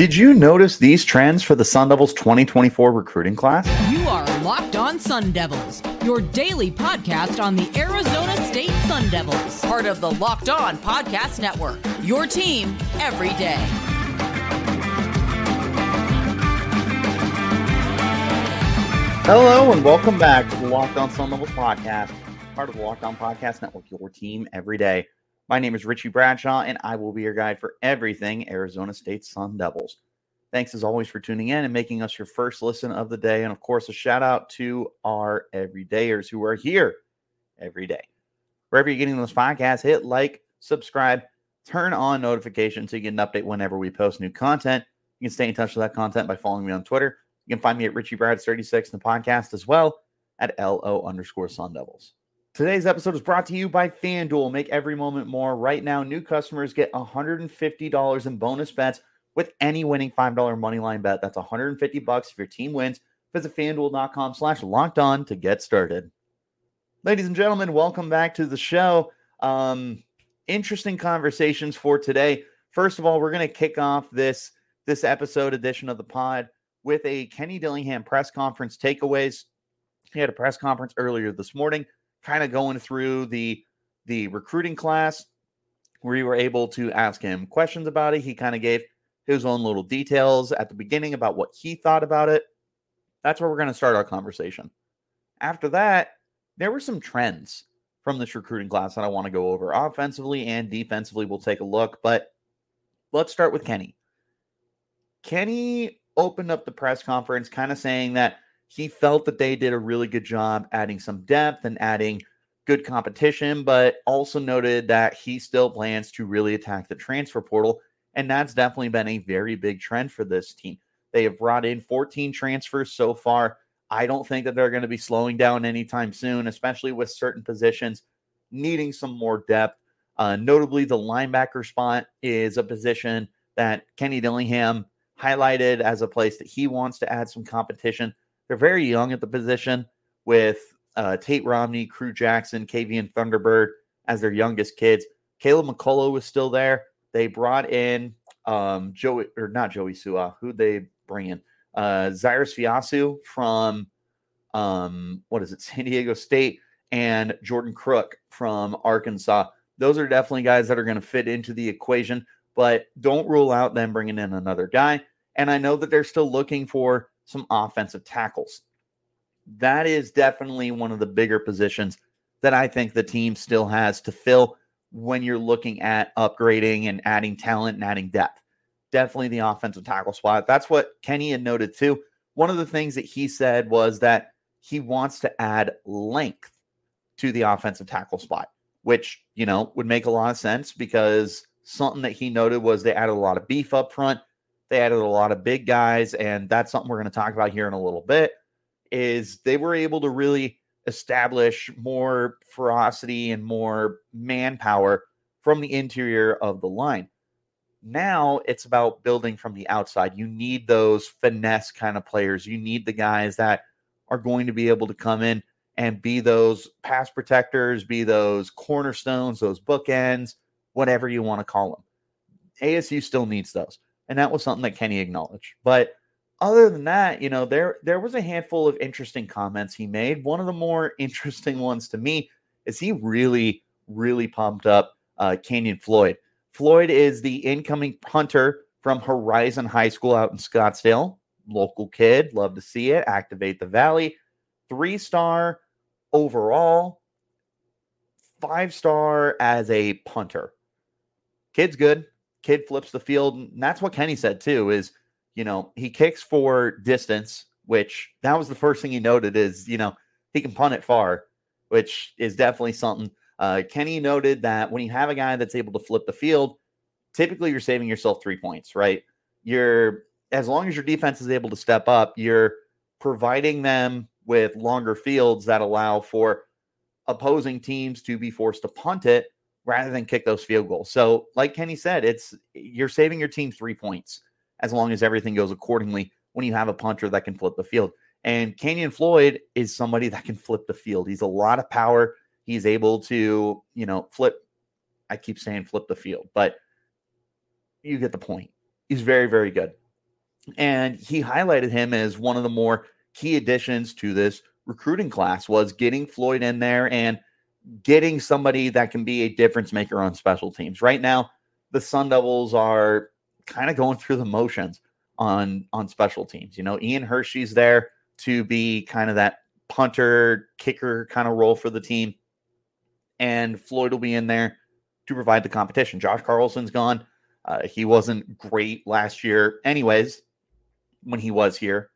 Did you notice these trends for the Sun Devils 2024 recruiting class? You are Locked On Sun Devils, your daily podcast on the Arizona State Sun Devils, part of the Locked On Podcast Network. Your team every day. Hello and welcome back to the Locked On Sun Devils podcast, part of the Locked On Podcast Network, your team every day. My name is Richie Bradshaw, and I will be your guide for everything Arizona State Sun Devils. Thanks as always for tuning in and making us your first listen of the day. And of course, a shout out to our everydayers who are here every day. Wherever you're getting those podcasts, hit like, subscribe, turn on notifications so you get an update whenever we post new content. You can stay in touch with that content by following me on Twitter. You can find me at Richie Brads36 in the podcast as well at LO underscore Sun Devils. Today's episode is brought to you by FanDuel. Make every moment more. Right now, new customers get $150 in bonus bets with any winning $5 moneyline bet. That's 150 bucks if your team wins. Visit fanduel.com slash locked on to get started. Ladies and gentlemen, welcome back to the show. Um, interesting conversations for today. First of all, we're going to kick off this this episode edition of the pod with a Kenny Dillingham press conference takeaways. He had a press conference earlier this morning kind of going through the the recruiting class where we were able to ask him questions about it. He kind of gave his own little details at the beginning about what he thought about it. That's where we're going to start our conversation. After that, there were some trends from this recruiting class that I want to go over. Offensively and defensively, we'll take a look, but let's start with Kenny. Kenny opened up the press conference kind of saying that he felt that they did a really good job adding some depth and adding good competition, but also noted that he still plans to really attack the transfer portal. And that's definitely been a very big trend for this team. They have brought in 14 transfers so far. I don't think that they're going to be slowing down anytime soon, especially with certain positions needing some more depth. Uh, notably, the linebacker spot is a position that Kenny Dillingham highlighted as a place that he wants to add some competition. They're very young at the position with uh, Tate Romney, Crew Jackson, Kavian Thunderbird as their youngest kids. Caleb McCullough was still there. They brought in um, Joey, or not Joey Sua, who they bring in? Uh, Zyrus Fiaseu from, um, what is it, San Diego State, and Jordan Crook from Arkansas. Those are definitely guys that are going to fit into the equation, but don't rule out them bringing in another guy. And I know that they're still looking for some offensive tackles. That is definitely one of the bigger positions that I think the team still has to fill when you're looking at upgrading and adding talent and adding depth. Definitely the offensive tackle spot. That's what Kenny had noted too. One of the things that he said was that he wants to add length to the offensive tackle spot, which, you know, would make a lot of sense because something that he noted was they added a lot of beef up front. They added a lot of big guys, and that's something we're going to talk about here in a little bit. Is they were able to really establish more ferocity and more manpower from the interior of the line. Now it's about building from the outside. You need those finesse kind of players. You need the guys that are going to be able to come in and be those pass protectors, be those cornerstones, those bookends, whatever you want to call them. ASU still needs those and that was something that Kenny acknowledged. But other than that, you know, there there was a handful of interesting comments he made. One of the more interesting ones to me is he really, really pumped up uh, Kanyon Floyd. Floyd is the incoming punter from Horizon High School out in Scottsdale. Local kid, love to see it. Activate the Valley, three star overall, five star as a punter. Kid's good kid flips the field. And that's what Kenny said too, is, you know, he kicks for distance, which that was the first thing he noted is, you know, he can punt it far, which is definitely something. Uh, Kenny noted that when you have a guy that's able to flip the field, typically you're saving yourself three points, right? You're, as long as your defense is able to step up, you're providing them with longer fields that allow for opposing teams to be forced to punt it rather than kick those field goals. So, like Kenny said, it's you're saving your team three points as long as everything goes accordingly when you have a punter that can flip the field. And Kanyon Floyd is somebody that can flip the field. He's a lot of power. He's able to, you know, flip. I keep saying flip the field, but you get the point. He's very, very good. And he highlighted him as one of the more key additions to this recruiting class was getting Floyd in there and getting somebody that can be a difference maker on special teams. Right now, the Sun Devils are kind of going through the motions on on special teams. You know, Ian Hershey's there to be kind of that punter, kicker kind of role for the team. And Floyd will be in there to provide the competition. Josh Carlson's gone. Uh, he wasn't great last year, anyways, when he was here.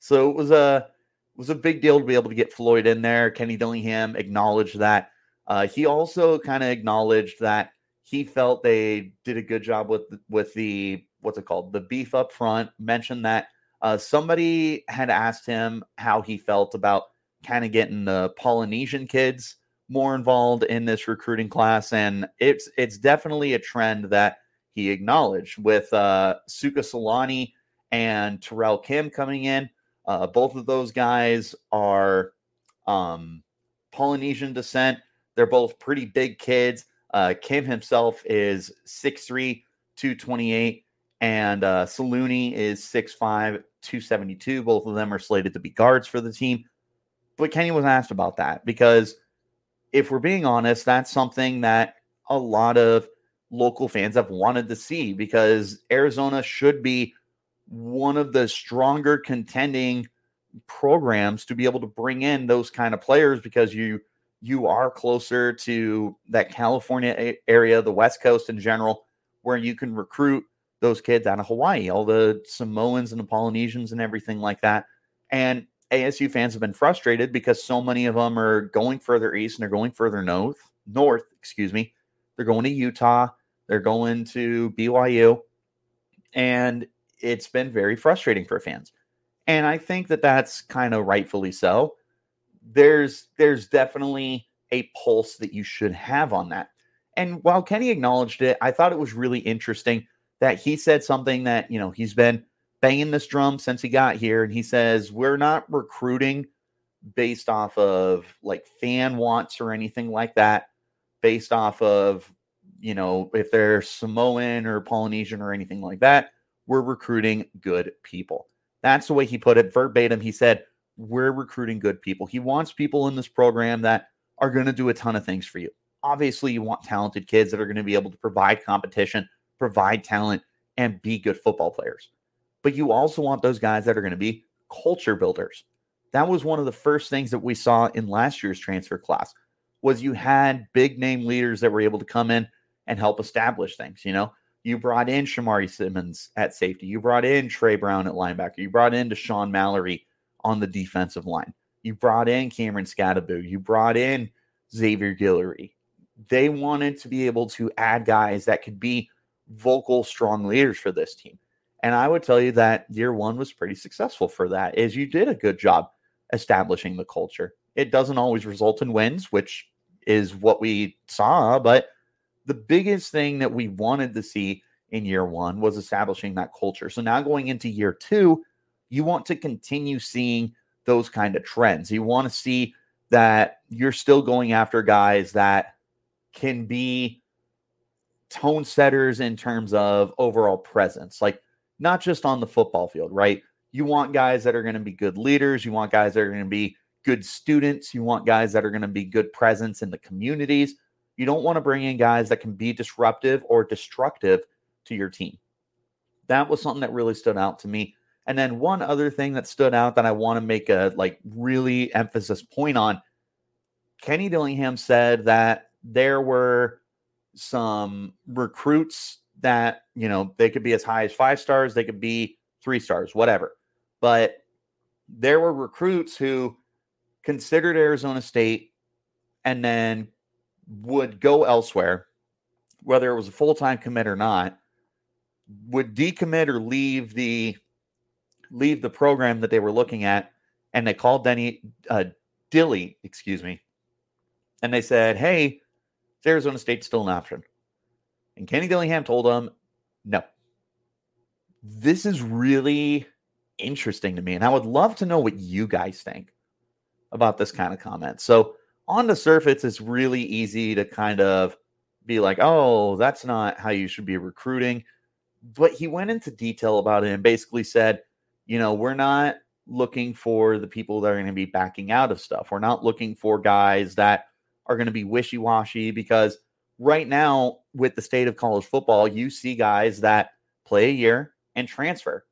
So it was a was a big deal to be able to get Floyd in there. Kenny Dillingham acknowledged that. Uh, he also kind of acknowledged that he felt they did a good job with with the what's it called the beef up front. Mentioned that uh, somebody had asked him how he felt about kind of getting the Polynesian kids more involved in this recruiting class, and it's it's definitely a trend that he acknowledged with uh, Suka Solani and Terrell Kim coming in. Uh, both of those guys are um, Polynesian descent. They're both pretty big kids. Uh, Kim himself is 6'3, 228, and uh, Saluni is 6'5, 272. Both of them are slated to be guards for the team. But Kenny was asked about that because if we're being honest, that's something that a lot of local fans have wanted to see because Arizona should be one of the stronger contending programs to be able to bring in those kind of players because you you are closer to that California area, the West Coast in general, where you can recruit those kids out of Hawaii, all the Samoans and the Polynesians and everything like that. And ASU fans have been frustrated because so many of them are going further east and they're going further north, north, excuse me. They're going to Utah, they're going to BYU, and it's been very frustrating for fans. And I think that that's kind of rightfully so there's there's definitely a pulse that you should have on that. And while Kenny acknowledged it, I thought it was really interesting that he said something that, you know, he's been banging this drum since he got here. And he says, We're not recruiting based off of like fan wants or anything like that, based off of, you know, if they're Samoan or Polynesian or anything like that. We're recruiting good people. That's the way he put it verbatim. He said, we're recruiting good people. He wants people in this program that are going to do a ton of things for you. Obviously, you want talented kids that are going to be able to provide competition, provide talent, and be good football players. But you also want those guys that are going to be culture builders. That was one of the first things that we saw in last year's transfer class was you had big name leaders that were able to come in and help establish things. You know, you brought in Shamari Simmons at safety. You brought in Trey Brown at linebacker. You brought in Deshaun Mallory on the defensive line. You brought in Cameron Skattebo. You brought in Xavier Guillory. They wanted to be able to add guys that could be vocal, strong leaders for this team. And I would tell you that year one was pretty successful for that, is you did a good job establishing the culture. It doesn't always result in wins, which is what we saw, but the biggest thing that we wanted to see in year one was establishing that culture. So now going into year two, you want to continue seeing those kind of trends. You want to see that you're still going after guys that can be tone setters in terms of overall presence, like not just on the football field, right? You want guys that are going to be good leaders. You want guys that are going to be good students. You want guys that are going to be good presence in the communities. You don't want to bring in guys that can be disruptive or destructive to your team. That was something that really stood out to me and then one other thing that stood out that I want to make a like really emphasis point on Kenny Dillingham said that there were some recruits that, you know, they could be as high as five stars, they could be three stars, whatever. But there were recruits who considered Arizona State and then would go elsewhere, whether it was a full time commit or not, would decommit or leave the leave the program that they were looking at, and they called Denny uh, Dilly, excuse me, and they said, "Hey, is Arizona State still an option?" And Kenny Dillingham told them, "No." This is really interesting to me, and I would love to know what you guys think about this kind of comment. So, on the surface, it's really easy to kind of be like, "Oh, that's not how you should be recruiting." but he went into detail about it and basically said, you know, we're not looking for the people that are going to be backing out of stuff. We're not looking for guys that are going to be wishy washy because right now, with the state of college football, you see guys that play a year and transfer.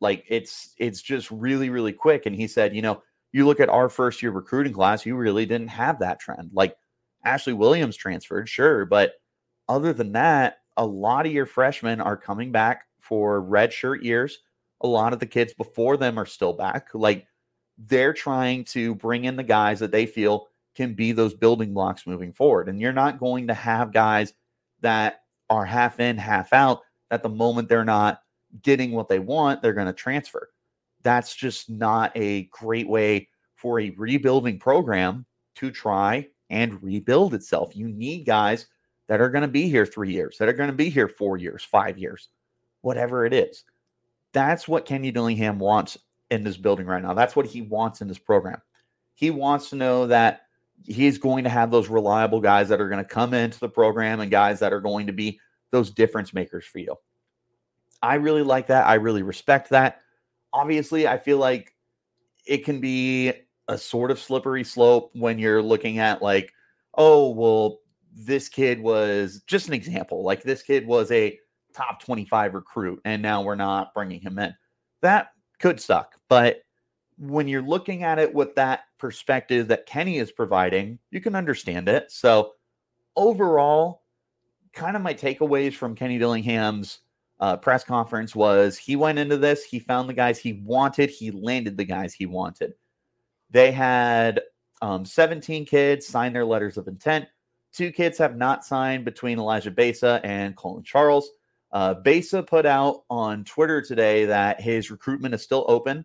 Like it's it's just really really quick. And he said, you know, you look at our first year recruiting class, you really didn't have that trend. Like Ashley Williams transferred, sure, but other than that, a lot of your freshmen are coming back for red shirt years. A lot of the kids before them are still back. Like they're trying to bring in the guys that they feel can be those building blocks moving forward. And you're not going to have guys that are half in, half out at the moment they're not getting what they want, they're going to transfer. That's just not a great way for a rebuilding program to try and rebuild itself. You need guys that are going to be here three years, that are going to be here four years, five years, whatever it is. That's what Kenny Dillingham wants in this building right now. That's what he wants in this program. He wants to know that he's going to have those reliable guys that are going to come into the program and guys that are going to be those difference makers for you. I really like that. I really respect that. Obviously, I feel like it can be a sort of slippery slope when you're looking at like, oh, well, this kid was just an example. Like this kid was a top 25 recruit and now we're not bringing him in. That could suck. But when you're looking at it with that perspective that Kenny is providing, you can understand it. So, overall, kind of my takeaways from Kenny Dillingham's uh, press conference was he went into this, he found the guys he wanted, he landed the guys he wanted. They had um, 17 kids sign their letters of intent. Two kids have not signed between Elijah Besa and Colin Charles. Uh, Besa put out on Twitter today that his recruitment is still open.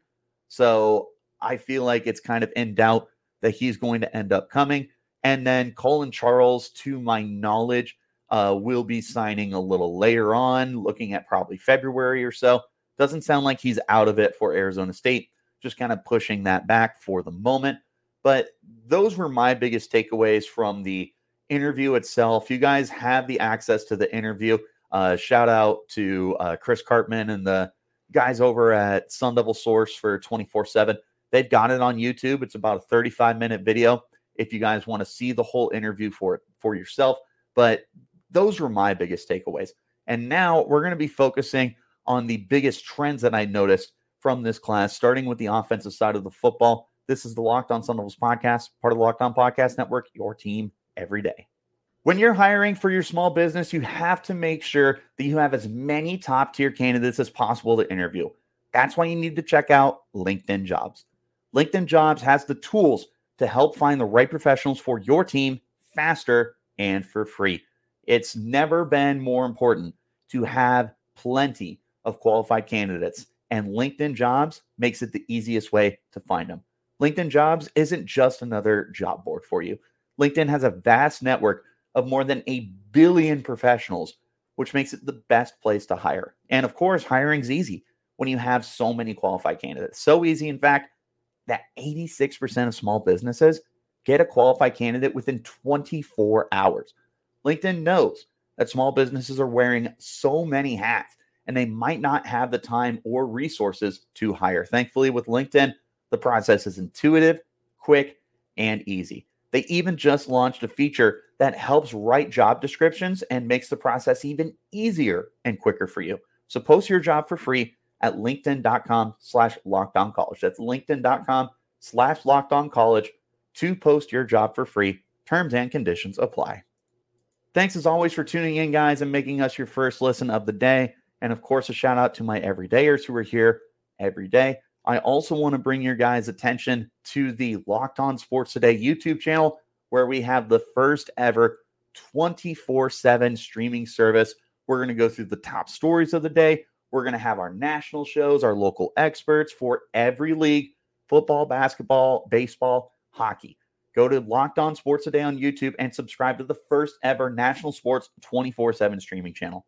So I feel like it's kind of in doubt that he's going to end up coming. And then Colin Charles, to my knowledge, uh, will be signing a little later on, looking at probably February or so. Doesn't sound like he's out of it for Arizona State, just kind of pushing that back for the moment. But those were my biggest takeaways from the interview itself. You guys have the access to the interview. Uh, shout out to uh, Chris Karpman and the guys over at Sun Devil Source for 24 7. They've got it on YouTube. It's about a 35 minute video if you guys want to see the whole interview for it for yourself. But those were my biggest takeaways. And now we're going to be focusing on the biggest trends that I noticed from this class, starting with the offensive side of the football. This is the Locked On Sun Devils podcast, part of the Locked On Podcast Network, your team every day. When you're hiring for your small business, you have to make sure that you have as many top tier candidates as possible to interview. That's why you need to check out LinkedIn Jobs. LinkedIn Jobs has the tools to help find the right professionals for your team faster and for free. It's never been more important to have plenty of qualified candidates, and LinkedIn Jobs makes it the easiest way to find them. LinkedIn Jobs isn't just another job board for you. LinkedIn has a vast network of more than a billion professionals, which makes it the best place to hire. And of course, hiring's easy when you have so many qualified candidates. So easy, in fact, that 86% of small businesses get a qualified candidate within 24 hours. LinkedIn knows that small businesses are wearing so many hats and they might not have the time or resources to hire. Thankfully, with LinkedIn, the process is intuitive, quick, and easy. They even just launched a feature that helps write job descriptions and makes the process even easier and quicker for you. So post your job for free at linkedin.com slash locked on college. That's linkedin.com slash locked on college to post your job for free. Terms and conditions apply. Thanks as always for tuning in, guys, and making us your first listen of the day. And of course, a shout out to my everydayers who are here every day. I also want to bring your guys' attention to the Locked On Sports Today YouTube channel, where we have the first ever 24 7 streaming service. We're going to go through the top stories of the day. We're going to have our national shows, our local experts for every league football, basketball, baseball, hockey. Go to Locked On Sports Today on YouTube and subscribe to the first ever national sports 24 7 streaming channel.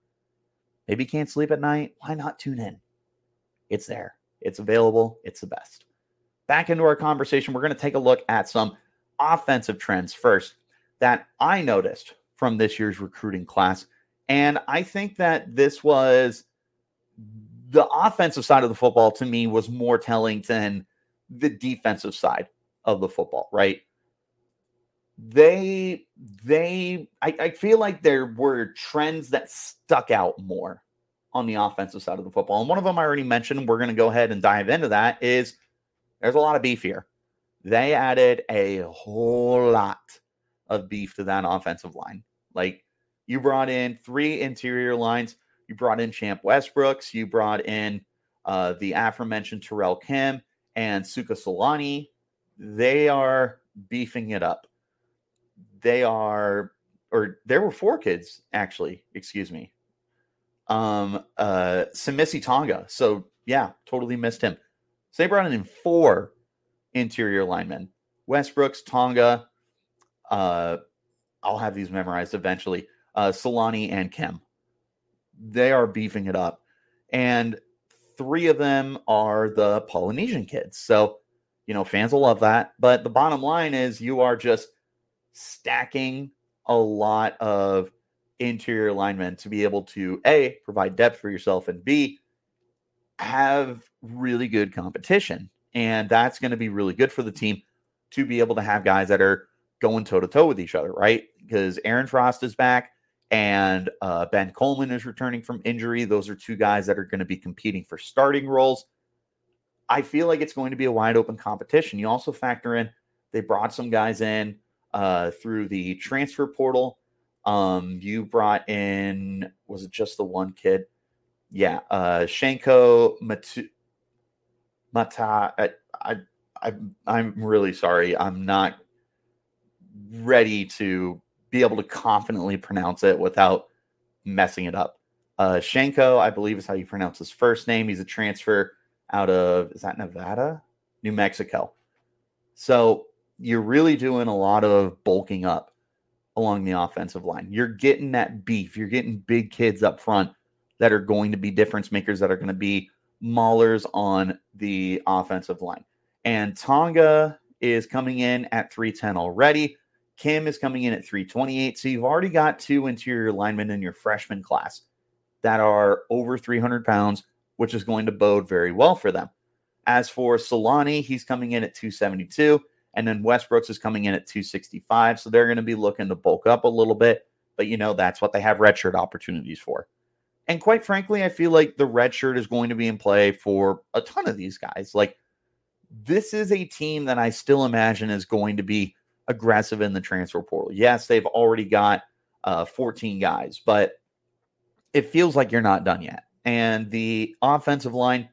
Maybe you can't sleep at night. Why not tune in? It's there, it's available, it's the best. Back into our conversation, we're going to take a look at some offensive trends first that I noticed from this year's recruiting class. And I think that this was the offensive side of the football to me was more telling than the defensive side of the football, right? They, they, I, I feel like there were trends that stuck out more on the offensive side of the football. And one of them I already mentioned, we're going to go ahead and dive into that, is there's a lot of beef here. They added a whole lot of beef to that offensive line. Like you brought in three interior lines. You brought in Champ Westbrooks. You brought in uh, the aforementioned Terrell Kim and Suka Solani. They are beefing it up. They are, or there were four kids actually. Excuse me. Um, uh, Samisi Tonga. So yeah, totally missed him. So they brought in four interior linemen: Westbrooks, Tonga. Uh, I'll have these memorized eventually. Uh, Solani and Kim. They are beefing it up, and three of them are the Polynesian kids. So, you know, fans will love that. But the bottom line is, you are just stacking a lot of interior linemen to be able to a provide depth for yourself and b have really good competition and that's going to be really good for the team to be able to have guys that are going toe to toe with each other, right? Because Aaron Frost is back and uh, Ben Coleman is returning from injury. Those are two guys that are going to be competing for starting roles. I feel like it's going to be a wide open competition. You also factor in they brought some guys in uh, through the transfer portal. Um, you brought in was it just the one kid? Yeah, uh, Shanko Matu- Mata. I, I, I, I'm really sorry. I'm not ready to be able to confidently pronounce it without messing it up. Uh, Shanko, I believe is how you pronounce his first name. He's a transfer out of is that Nevada, New Mexico. So you're really doing a lot of bulking up along the offensive line. You're getting that beef. You're getting big kids up front that are going to be difference makers that are going to be maulers on the offensive line. And Tonga is coming in at 310 already. Kim is coming in at 328. So you've already got two interior linemen in your freshman class that are over 300 pounds, which is going to bode very well for them. As for Solani, he's coming in at 272. And then Westbrooks is coming in at 265. So they're going to be looking to bulk up a little bit. But, you know, that's what they have redshirt opportunities for. And quite frankly, I feel like the red shirt is going to be in play for a ton of these guys. Like, this is a team that I still imagine is going to be aggressive in the transfer portal. Yes, they've already got uh, 14 guys, but it feels like you're not done yet. And the offensive line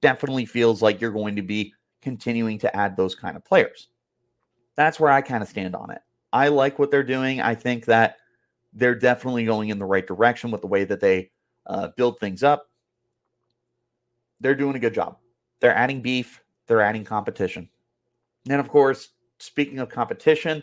definitely feels like you're going to be continuing to add those kind of players. That's where I kind of stand on it. I like what they're doing. I think that they're definitely going in the right direction with the way that they uh, build things up. They're doing a good job. They're adding beef, they're adding competition. And of course, speaking of competition,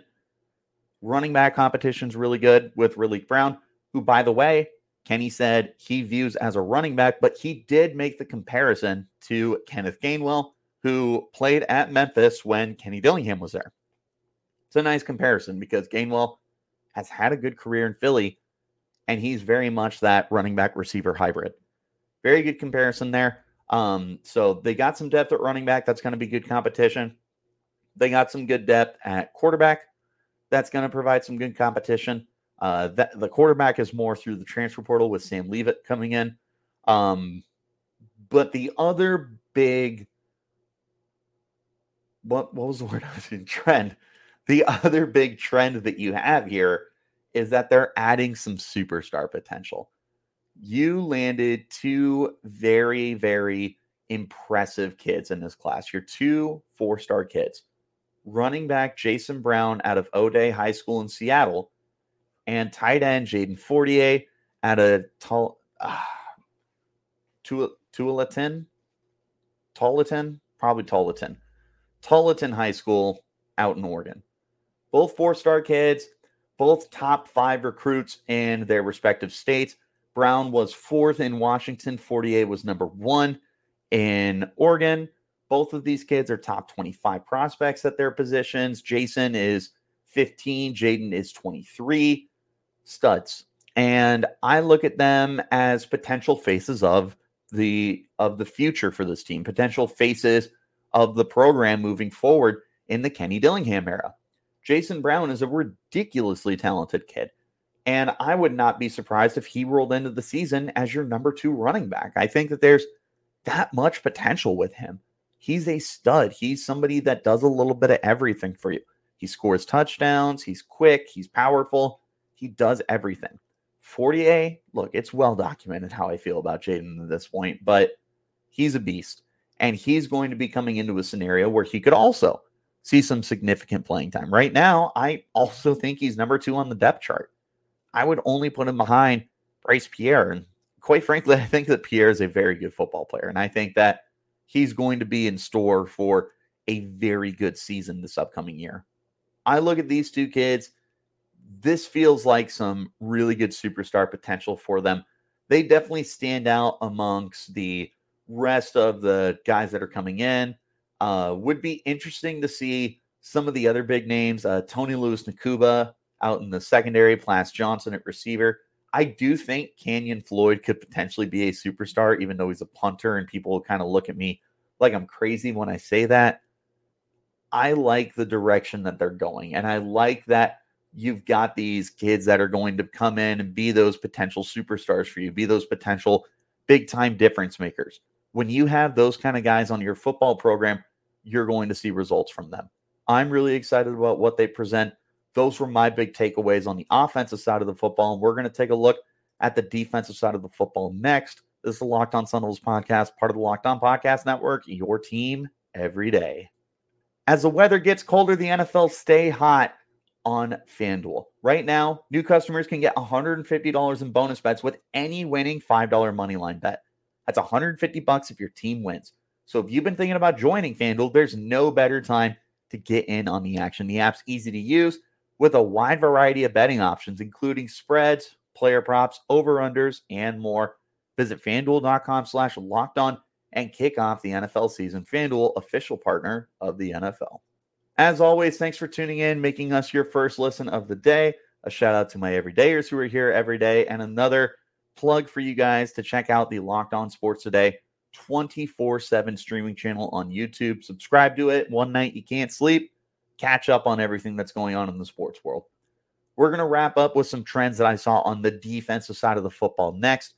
running back competition is really good with Raleek Brown, who, by the way, Kenny said he views as a running back, but he did make the comparison to Kenneth Gainwell, who played at Memphis when Kenny Dillingham was there. It's a nice comparison because Gainwell has had a good career in Philly, and he's very much that running back receiver hybrid. Very good comparison there. Um, so they got some depth at running back. That's going to be good competition. They got some good depth at quarterback. That's going to provide some good competition. Uh, that the quarterback is more through the transfer portal with Sam Leavitt coming in. Um, but the other big what what was the word I was in trend? The other big trend that you have here is that they're adding some superstar potential. You landed two very, very impressive kids in this class. You're two four star kids running back Jason Brown out of O'Dea High School in Seattle, and tight end Jaden Fortier at a tall uh, Tualatin, Tualatin, probably Tualatin, Tualatin High School out in Oregon. Both four-star kids, both top five recruits in their respective states. Brown was fourth in Washington. Fortier was number one in Oregon. Both of these kids are top 25 prospects at their positions. Jason is 15, Jaden is 23. Studs. And I look at them as potential faces of the of the future for this team, potential faces of the program moving forward in the Kenny Dillingham era. Jason Brown is a ridiculously talented kid. And I would not be surprised if he rolled into the season as your number two running back. I think that there's that much potential with him. He's a stud. He's somebody that does a little bit of everything for you. He scores touchdowns. He's quick. He's powerful. He does everything. Fortier, look, it's well documented how I feel about Jaden at this point, but he's a beast. And he's going to be coming into a scenario where he could also see some significant playing time. Right now, I also think he's number two on the depth chart. I would only put him behind Bryce Pierre. And quite frankly, I think that Pierre is a very good football player. And I think that he's going to be in store for a very good season this upcoming year. I look at these two kids. This feels like some really good superstar potential for them. They definitely stand out amongst the rest of the guys that are coming in. Uh, would be interesting to see some of the other big names. Uh, Tony Lewis Nakuba out in the secondary, Plas Johnson at receiver. I do think Kanyon Floyd could potentially be a superstar, even though he's a punter, and people kind of look at me like I'm crazy when I say that. I like the direction that they're going. And I like that you've got these kids that are going to come in and be those potential superstars for you, be those potential big time difference makers. When you have those kind of guys on your football program, you're going to see results from them. I'm really excited about what they present. Those were my big takeaways on the offensive side of the football. And we're going to take a look at the defensive side of the football next. This is the Locked On Sun Devils podcast, part of the Locked On Podcast Network, your team every day. As the weather gets colder, the NFL stay hot on FanDuel. Right now, new customers can get $150 in bonus bets with any winning $5 money line bet. That's 150 bucks if your team wins. So if you've been thinking about joining FanDuel, there's no better time to get in on the action. The app's easy to use with a wide variety of betting options, including spreads, player props, over-unders, and more. Visit fanduel.com slash locked on and kick off the NFL season. FanDuel, official partner of the NFL. As always, thanks for tuning in, making us your first listen of the day. A shout out to my everydayers who are here every day, and another plug for you guys to check out the Locked On Sports Today 24 7 streaming channel on YouTube. Subscribe to it. One night you can't sleep, catch up on everything that's going on in the sports world. We're going to wrap up with some trends that I saw on the defensive side of the football next.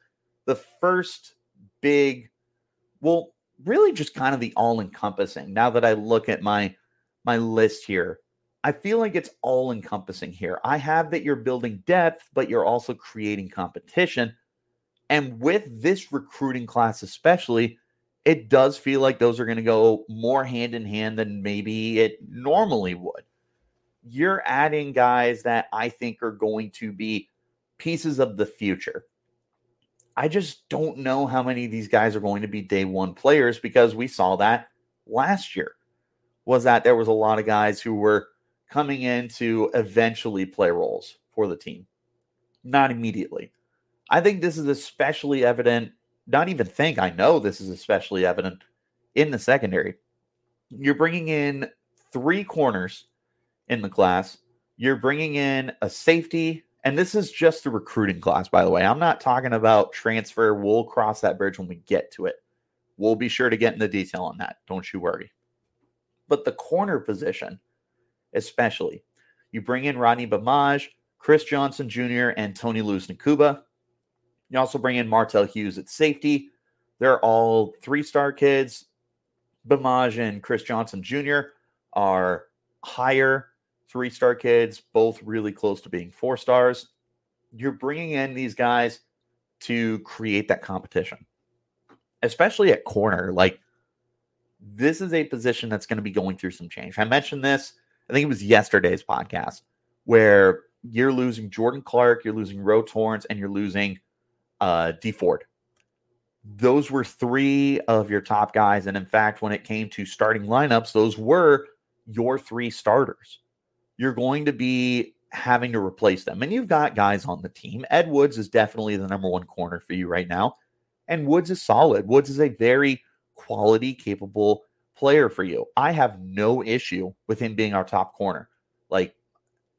The first big well, really just kind of the all encompassing. Now that I look at my my list here, I feel like it's all encompassing here. I have that you're building depth, but you're also creating competition. And with this recruiting class, especially, it does feel like those are going to go more hand in hand than maybe it normally would. You're adding guys that I think are going to be pieces of the future. I just don't know how many of these guys are going to be day one players because we saw that last year. Was that there was a lot of guys who were coming in to eventually play roles for the team, not immediately. I think this is especially evident, not even think, I know this is especially evident in the secondary. You're bringing in three corners in the class, you're bringing in a safety, and this is just the recruiting class, by the way. I'm not talking about transfer. We'll cross that bridge when we get to it. We'll be sure to get into the detail on that. Don't you worry. But the corner position, especially, you bring in Rodney Bamaj, Chris Johnson Jr., and Tony Lewis Nakuba. You also bring in Martel Hughes at safety. They're all three star kids. Bamaj and Chris Johnson Jr. are higher three star kids, both really close to being four stars. You're bringing in these guys to create that competition, especially at corner. Like, this is a position that's going to be going through some change. I mentioned this, I think it was yesterday's podcast, where you're losing Jordan Clark, you're losing Ro Torrence, and you're losing uh, Dee Ford. Those were three of your top guys. And in fact, when it came to starting lineups, those were your three starters you're going to be having to replace them. And you've got guys on the team. Ed Woods is definitely the number one corner for you right now. And Woods is solid. Woods is a very quality, capable player for you. I have no issue with him being our top corner. Like,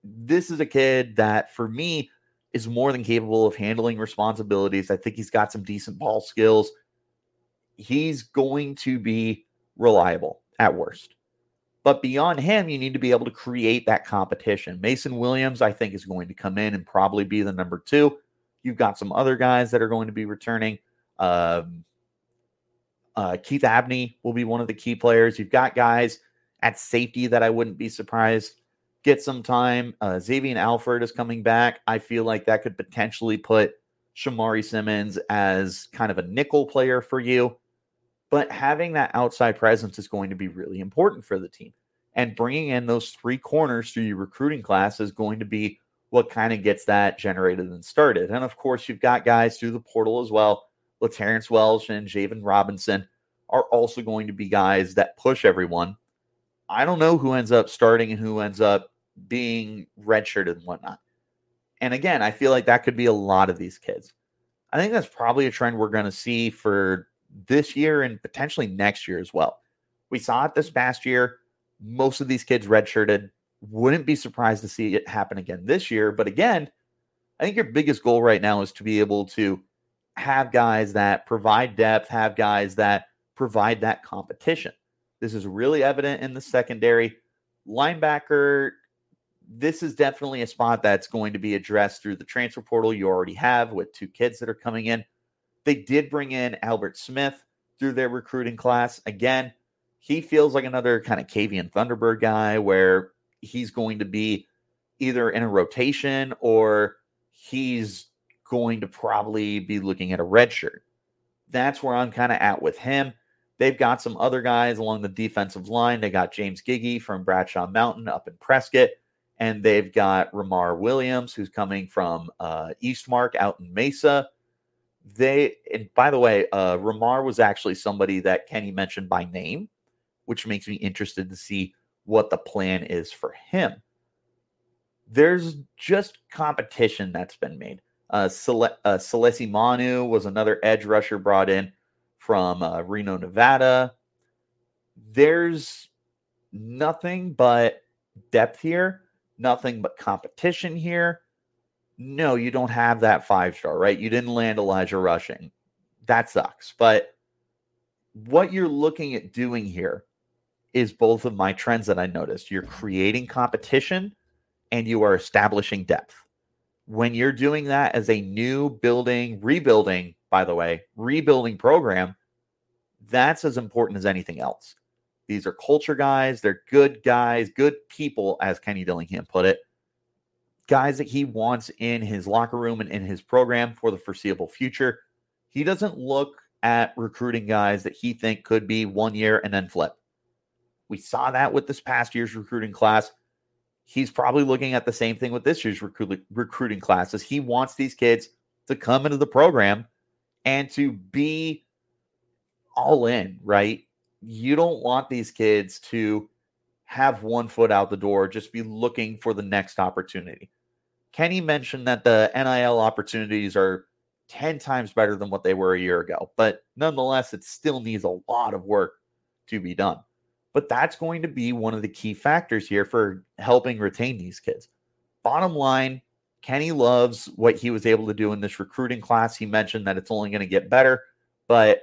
this is a kid that for me is more than capable of handling responsibilities. I think he's got some decent ball skills. he's going to be reliable at worst. But beyond him, you need to be able to create that competition. Mason Williams, I think, is going to come in and probably be the number two. You've got some other guys that are going to be returning. Um, uh, Keith Abney will be one of the key players. You've got guys at safety that I wouldn't be surprised get some time. Uh, Xavier Alford is coming back. I feel like that could potentially put Shamari Simmons as kind of a nickel player for you. But having that outside presence is going to be really important for the team. And bringing in those three corners through your recruiting class is going to be what kind of gets that generated and started. And of course, you've got guys through the portal as well. LaTerrence Welsh and Javen Robinson are also going to be guys that push everyone. I don't know who ends up starting and who ends up being redshirted and whatnot. And again, I feel like that could be a lot of these kids. I think that's probably a trend we're going to see for this year and potentially next year as well. We saw it this past year. Most of these kids redshirted. Wouldn't be surprised to see it happen again this year. But again, I think your biggest goal right now is to be able to have guys that provide depth, have guys that provide that competition. This is really evident in the secondary. Linebacker, this is definitely a spot that's going to be addressed through the transfer portal you already have with two kids that are coming in. They did bring in Albert Smith through their recruiting class. Again, he feels like another kind of Kavian Thunderbird guy where he's going to be either in a rotation or he's going to probably be looking at a red shirt. That's where I'm kind of at with him. They've got some other guys along the defensive line. They got James Giggy from Bradshaw Mountain up in Prescott, and they've got Ramar Williams, who's coming from uh, Eastmark out in Mesa. They, and by the way, uh, Ramar was actually somebody that Kenny mentioned by name, which makes me interested to see what the plan is for him. There's just competition that's been made. Uh, Cele- uh, Manu was another edge rusher brought in from uh, Reno, Nevada. There's nothing but depth here, nothing but competition here. No, you don't have that five star, right? You didn't land Elijah Rushing. That sucks. But what you're looking at doing here is both of my trends that I noticed. You're creating competition and you are establishing depth. When you're doing that as a new building, rebuilding, by the way, rebuilding program, that's as important as anything else. These are culture guys. They're good guys, good people, as Kenny Dillingham put it. Guys that he wants in his locker room and in his program for the foreseeable future. He doesn't look at recruiting guys that he think could be one year and then flip. We saw that with this past year's recruiting class. He's probably looking at the same thing with this year's recruiting recruiting classes. He wants these kids to come into the program and to be all in, right? You don't want these kids to have one foot out the door, just be looking for the next opportunity. Kenny mentioned that the NIL opportunities are 10 times better than what they were a year ago, but nonetheless, it still needs a lot of work to be done. But that's going to be one of the key factors here for helping retain these kids. Bottom line, Kenny loves what he was able to do in this recruiting class. He mentioned that it's only going to get better, but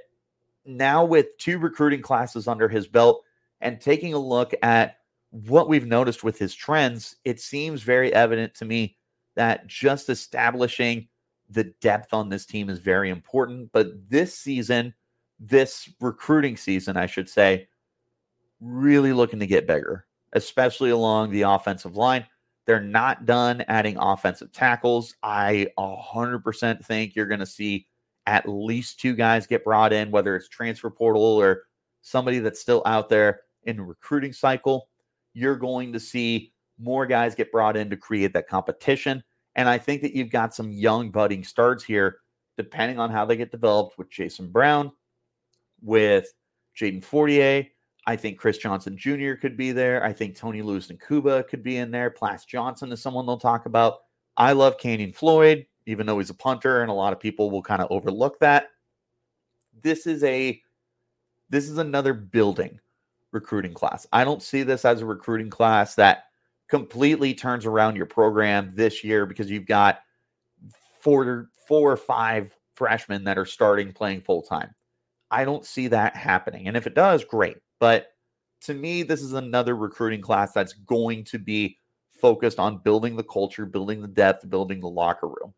now with two recruiting classes under his belt and taking a look at what we've noticed with his trends, it seems very evident to me that just establishing the depth on this team is very important. But this season, this recruiting season, I should say, really looking to get bigger, especially along the offensive line. They're not done adding offensive tackles. I 100% think you're going to see at least two guys get brought in, whether it's transfer portal or somebody that's still out there in the recruiting cycle. You're going to see more guys get brought in to create that competition. And I think that you've got some young budding stars here, depending on how they get developed with Jason Brown, with Jaden Fortier. I think Chris Johnson Jr. could be there. I think Tony Lewis and Kuba could be in there. Plas Johnson is someone they'll talk about. I love Kanyon Floyd even though he's a punter, and a lot of people will kind of overlook that. This is a this is another building recruiting class. I don't see this as a recruiting class that completely turns around your program this year because you've got four four or five freshmen that are starting playing full time. I don't see that happening. And if it does, great. But to me, this is another recruiting class that's going to be focused on building the culture, building the depth, building the locker room.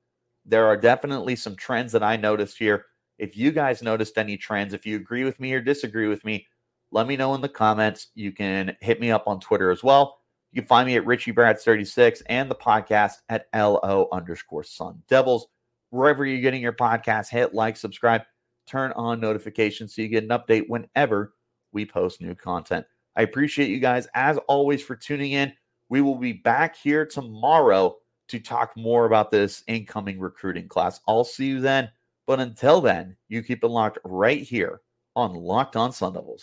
There are definitely some trends that I noticed here. If you guys noticed any trends, if you agree with me or disagree with me, let me know in the comments. You can hit me up on Twitter as well. You can find me at Richie Brad 36 and the podcast at LO underscore Sun Devils. Wherever you're getting your podcast, hit like, subscribe, turn on notifications so you get an update whenever we post new content. I appreciate you guys, as always, for tuning in. We will be back here tomorrow to talk more about this incoming recruiting class. I'll see you then. But until then, you keep it locked right here on Locked On Sun Devils.